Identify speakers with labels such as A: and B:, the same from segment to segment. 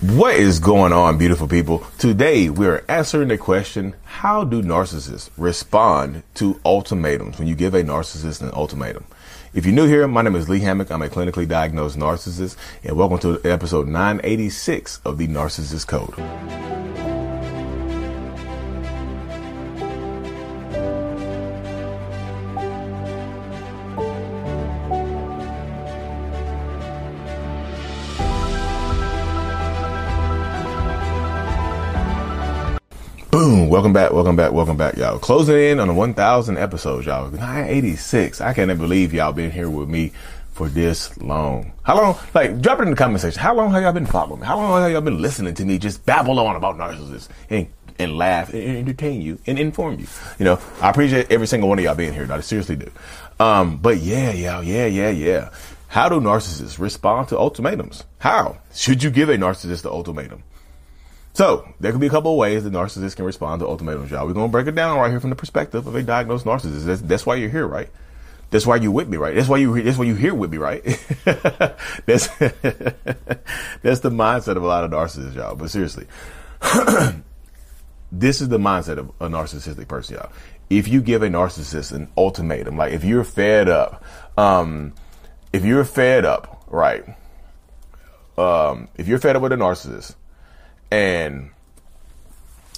A: What is going on, beautiful people? Today we are answering the question How do narcissists respond to ultimatums when you give a narcissist an ultimatum? If you're new here, my name is Lee Hammock. I'm a clinically diagnosed narcissist, and welcome to episode 986 of the Narcissist Code. Welcome back, welcome back, welcome back, y'all. Closing in on the 1,000 episodes, y'all. 986. I can't believe y'all been here with me for this long. How long? Like, drop it in the comment section. How long have y'all been following me? How long have y'all been listening to me just babble on about narcissists and, and laugh and entertain you and inform you? You know, I appreciate every single one of y'all being here. I seriously do. Um, but yeah, y'all, yeah, yeah, yeah. How do narcissists respond to ultimatums? How should you give a narcissist the ultimatum? So there could be a couple of ways that narcissists can respond to ultimatums, y'all. We're gonna break it down right here from the perspective of a diagnosed narcissist. That's, that's why you're here, right? That's why you with me, right? That's why you that's why you here with me, right? that's that's the mindset of a lot of narcissists, y'all. But seriously, this is the mindset of a narcissistic person, y'all. If you give a narcissist an ultimatum, like if you're fed up, um, if you're fed up, right? Um, if you're fed up with a narcissist, and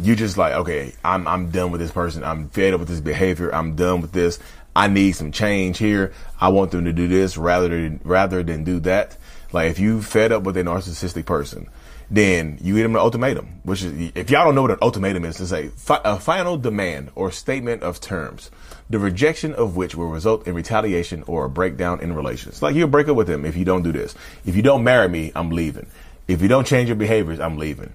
A: you just like, okay, I'm I'm done with this person. I'm fed up with this behavior. I'm done with this. I need some change here. I want them to do this rather than rather than do that. Like if you fed up with a narcissistic person, then you give them an ultimatum. Which is, if y'all don't know what an ultimatum is, it's a, fi- a final demand or statement of terms, the rejection of which will result in retaliation or a breakdown in relations. Like you'll break up with them if you don't do this. If you don't marry me, I'm leaving. If you don't change your behaviors, I'm leaving.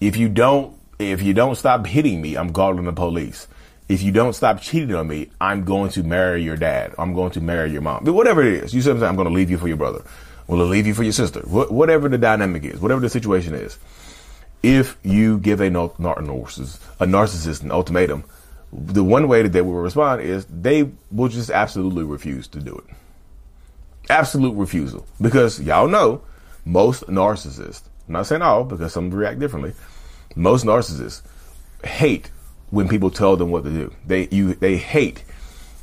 A: If you don't, if you don't stop hitting me, I'm calling the police. If you don't stop cheating on me, I'm going to marry your dad. I'm going to marry your mom. But whatever it is, you said I'm going to leave you for your brother. Well, I'll leave you for your sister. Wh- whatever the dynamic is, whatever the situation is. If you give a, nar- narcissist, a narcissist an ultimatum, the one way that they will respond is they will just absolutely refuse to do it. Absolute refusal. Because y'all know most narcissists, I'm not saying all because some react differently, most narcissists hate when people tell them what to do. They you they hate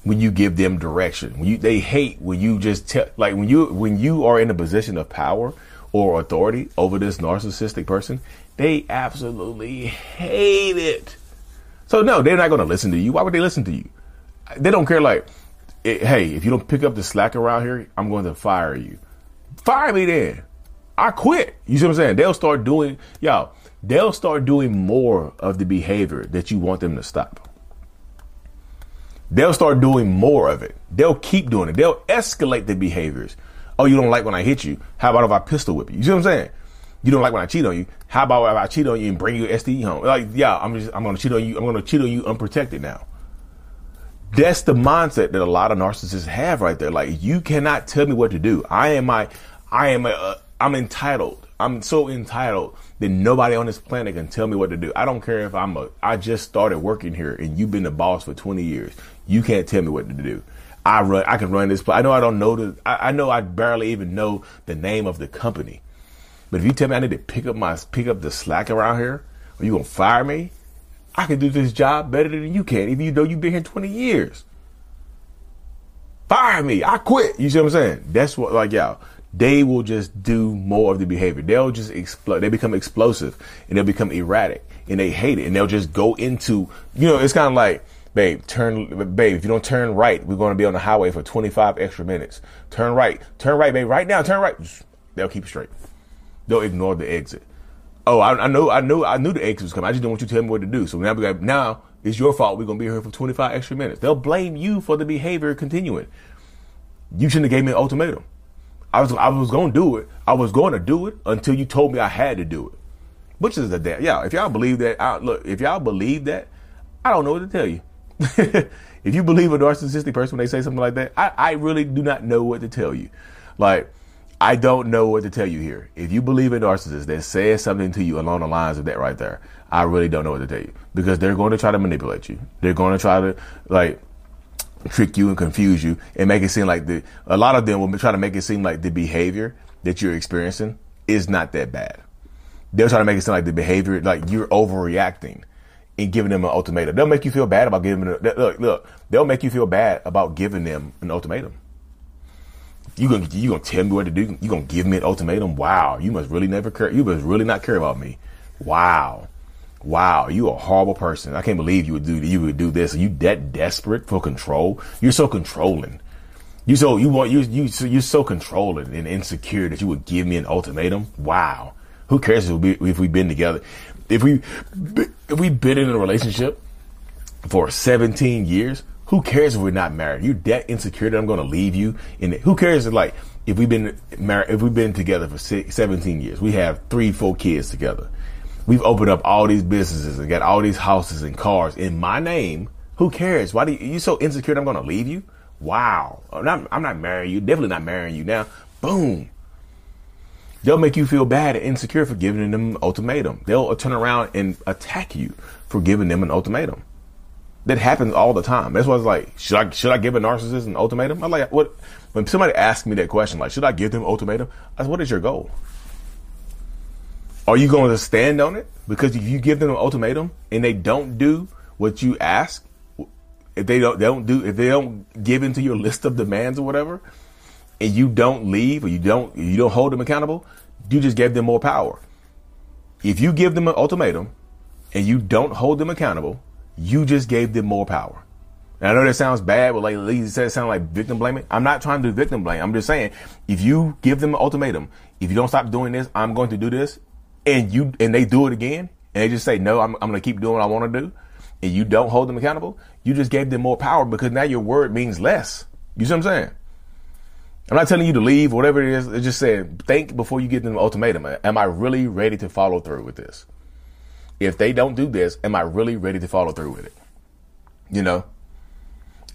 A: when you give them direction. When you they hate when you just tell like when you when you are in a position of power or authority over this narcissistic person, they absolutely hate it. So no, they're not going to listen to you. Why would they listen to you? They don't care. Like, hey, if you don't pick up the slack around here, I'm going to fire you. Fire me then. I quit. You see what I'm saying? They'll start doing, y'all, they'll start doing more of the behavior that you want them to stop. They'll start doing more of it. They'll keep doing it. They'll escalate the behaviors. Oh, you don't like when I hit you? How about if I pistol whip you? You see what I'm saying? You don't like when I cheat on you. How about if I cheat on you and bring you STD home? Like, yeah, I'm just, I'm to cheat on you. I'm to cheat on you unprotected now. That's the mindset that a lot of narcissists have right there. Like, you cannot tell me what to do. I am my, I am a, I'm entitled. I'm so entitled that nobody on this planet can tell me what to do. I don't care if I'm a, I just started working here and you've been the boss for 20 years. You can't tell me what to do. I run, I can run this place. I know I don't know the, I, I know I barely even know the name of the company. But if you tell me I need to pick up my, pick up the slack around here, or you gonna fire me, I can do this job better than you can, even though you've been here 20 years. Fire me. I quit. You see what I'm saying? That's what, like, y'all they will just do more of the behavior. They'll just explode. They become explosive and they'll become erratic and they hate it and they'll just go into, you know, it's kind of like, babe, turn, babe, if you don't turn right, we're going to be on the highway for 25 extra minutes. Turn right, turn right, babe, right now, turn right. They'll keep straight. They'll ignore the exit. Oh, I, I know, I know, I knew the exit was coming. I just didn't want you to tell me what to do. So now we got, now it's your fault. We're going to be here for 25 extra minutes. They'll blame you for the behavior continuing. You shouldn't have gave me an ultimatum. I was, I was to do it. I was going to do it until you told me I had to do it. Which is the damn, yeah, if y'all believe that, I, look, if y'all believe that, I don't know what to tell you. if you believe a narcissistic person when they say something like that, I, I really do not know what to tell you. Like, I don't know what to tell you here. If you believe a narcissist that says something to you along the lines of that right there, I really don't know what to tell you because they're going to try to manipulate you. They're going to try to like trick you and confuse you and make it seem like the a lot of them will try to make it seem like the behavior that you're experiencing is not that bad. They'll try to make it seem like the behavior like you're overreacting and giving them an ultimatum. They'll make you feel bad about giving them look look. They'll make you feel bad about giving them an ultimatum. You gonna you gonna tell me what to do? You gonna give me an ultimatum? Wow, you must really never care. You must really not care about me. Wow, wow, you a horrible person. I can't believe you would do you would do this. Are you that desperate for control? You're so controlling. You so you want you you so you're so controlling and insecure that you would give me an ultimatum. Wow, who cares if, we, if we've been together? If we if we've been in a relationship for 17 years, who cares if we're not married? You're that insecure that I'm going to leave you. And who cares if like if we've been married, if we've been together for 17 years, we have three, four kids together. We've opened up all these businesses and got all these houses and cars in my name. Who cares? Why do you, you so insecure I'm going to leave you? Wow. I'm not, I'm not marrying you. Definitely not marrying you now. Boom. They'll make you feel bad and insecure for giving them an ultimatum. They'll uh, turn around and attack you for giving them an ultimatum. That happens all the time. That's why it's like, should I should I give a narcissist an ultimatum? I'm like, what? When somebody asks me that question, like, should I give them ultimatum? I said, what is your goal? Are you going to stand on it? Because if you give them an ultimatum and they don't do what you ask, if they don't, they don't do, if they don't give into your list of demands or whatever, and you don't leave or you don't, you don't hold them accountable, you just gave them more power. If you give them an ultimatum and you don't hold them accountable, you just gave them more power. And I know that sounds bad, but like Lee said, it sounds like victim blaming. I'm not trying to do victim blame. I'm just saying, if you give them an ultimatum, if you don't stop doing this, I'm going to do this, and you and they do it again, and they just say no, I'm, I'm going to keep doing what I want to do, and you don't hold them accountable, you just gave them more power because now your word means less. You see what I'm saying? I'm not telling you to leave, whatever it is. It's just saying, think before you give them an ultimatum. Am I really ready to follow through with this? if they don't do this, am I really ready to follow through with it? You know?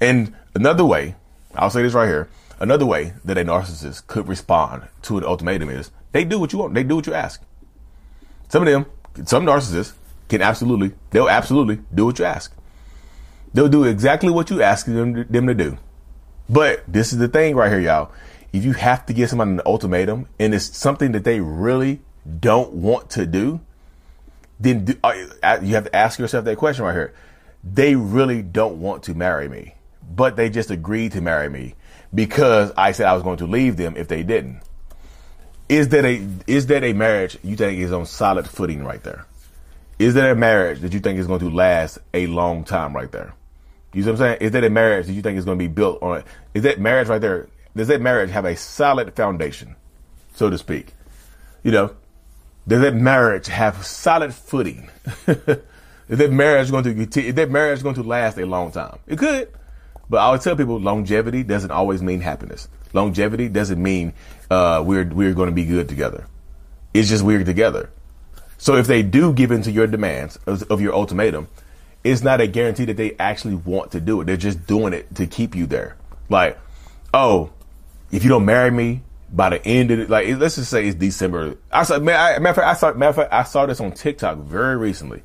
A: And another way, I'll say this right here. Another way that a narcissist could respond to an ultimatum is they do what you want. They do what you ask. Some of them, some narcissists can absolutely, they'll absolutely do what you ask. They'll do exactly what you ask them, them to do. But this is the thing right here, y'all. If you have to give somebody an ultimatum and it's something that they really don't want to do, then do, uh, you have to ask yourself that question right here. They really don't want to marry me, but they just agreed to marry me because I said I was going to leave them if they didn't. Is that a is that a marriage you think is on solid footing right there? Is that a marriage that you think is going to last a long time right there? You see what I'm saying? Is that a marriage that you think is going to be built on? Is that marriage right there? Does that marriage have a solid foundation, so to speak? You know, does that marriage have solid footing? is that marriage going to is that marriage going to last a long time? It could, but I would tell people longevity doesn't always mean happiness. Longevity doesn't mean uh, we're we're going to be good together. It's just we're together. So if they do give in to your demands of, of your ultimatum, it's not a guarantee that they actually want to do it. They're just doing it to keep you there. Like, oh, if you don't marry me, by the end of it, like let's just say it's December. I saw, man, I, matter of fact, I saw, matter of fact, I saw this on TikTok very recently.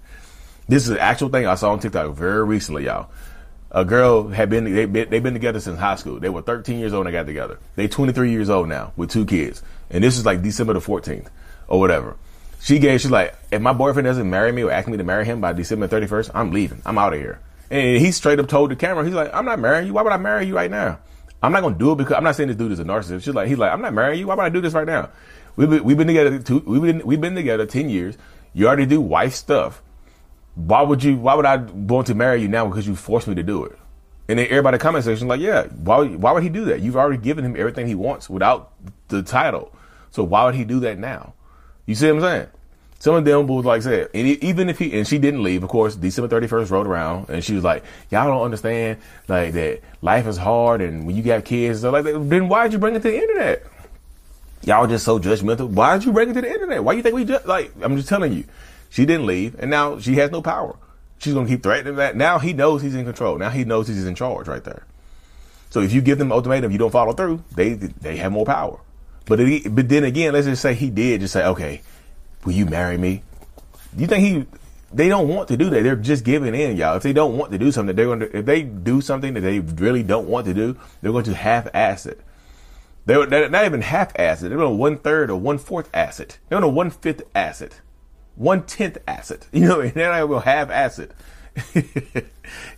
A: This is an actual thing I saw on TikTok very recently, y'all. A girl had been they been they've been together since high school. They were 13 years old when they got together. They 23 years old now with two kids, and this is like December the 14th or whatever. She gave she's like, if my boyfriend doesn't marry me or ask me to marry him by December 31st, I'm leaving. I'm out of here. And he straight up told the camera, he's like, I'm not marrying you. Why would I marry you right now? I'm not gonna do it because I'm not saying this dude is a narcissist. She's like, he's like, I'm not marrying you. Why would I do this right now? We've been, we've been together two, we've been, we've been together 10 years. You already do wife stuff. Why would you, why would I want to marry you now because you forced me to do it? And then everybody comment section like, yeah, why, why would he do that? You've already given him everything he wants without the title. So why would he do that now? You see what I'm saying? Some of them was like said, and even if he and she didn't leave, of course, December 31st rolled around, and she was like, "Y'all don't understand, like that life is hard, and when you got kids, so like, then why did you bring it to the internet? Y'all just so judgmental. Why did you bring it to the internet? Why you think we just like? I'm just telling you, she didn't leave, and now she has no power. She's gonna keep threatening that. Now he knows he's in control. Now he knows he's in charge right there. So if you give them ultimatum, you don't follow through, they they have more power. But it, but then again, let's just say he did just say, okay will you marry me? You think he? They don't want to do that. They're just giving in, y'all. If they don't want to do something, they're going to. If they do something that they really don't want to do, they're going to half-ass it. They're, they're not even half-ass it. They're on one third or one fourth asset. They're on a one fifth asset, one tenth asset. You know, they're not even half-ass it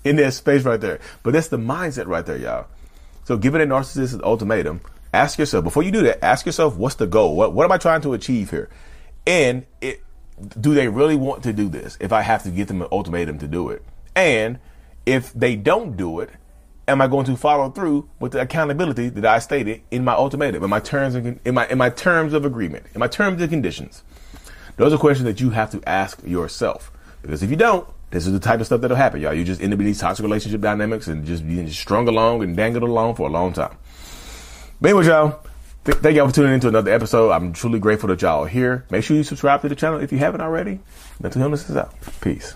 A: in that space right there. But that's the mindset right there, y'all. So giving a narcissist an ultimatum, ask yourself before you do that. Ask yourself, what's the goal? What what am I trying to achieve here? And it, do they really want to do this if I have to give them an ultimatum to do it? And if they don't do it, am I going to follow through with the accountability that I stated in my ultimatum, in my terms in my in my terms of agreement, in my terms and conditions? Those are questions that you have to ask yourself. Because if you don't, this is the type of stuff that'll happen, y'all. You just end up in these toxic relationship dynamics and just being strung along and dangled along for a long time. But anyway, y'all, Th- thank y'all for tuning into another episode. I'm truly grateful that y'all are here. Make sure you subscribe to the channel if you haven't already. Mental Healness is out. Peace.